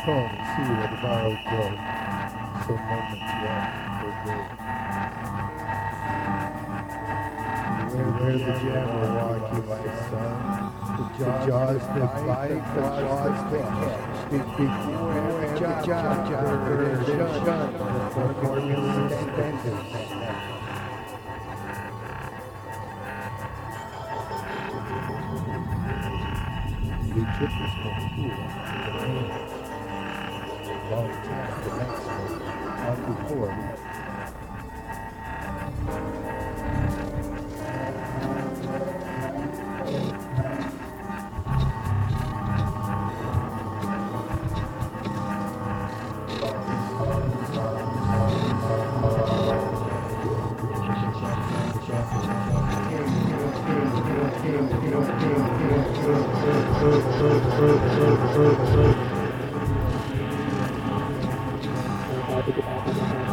See where the borrowed go. Some moments left for good. Where the you, my son. The jaws that bite, the jaws that catch. Before every job, job, job, they're shut. The formula standards. We took this one cool. Long time next one. On before. Thank you. Thank you.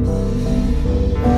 Música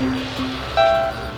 Música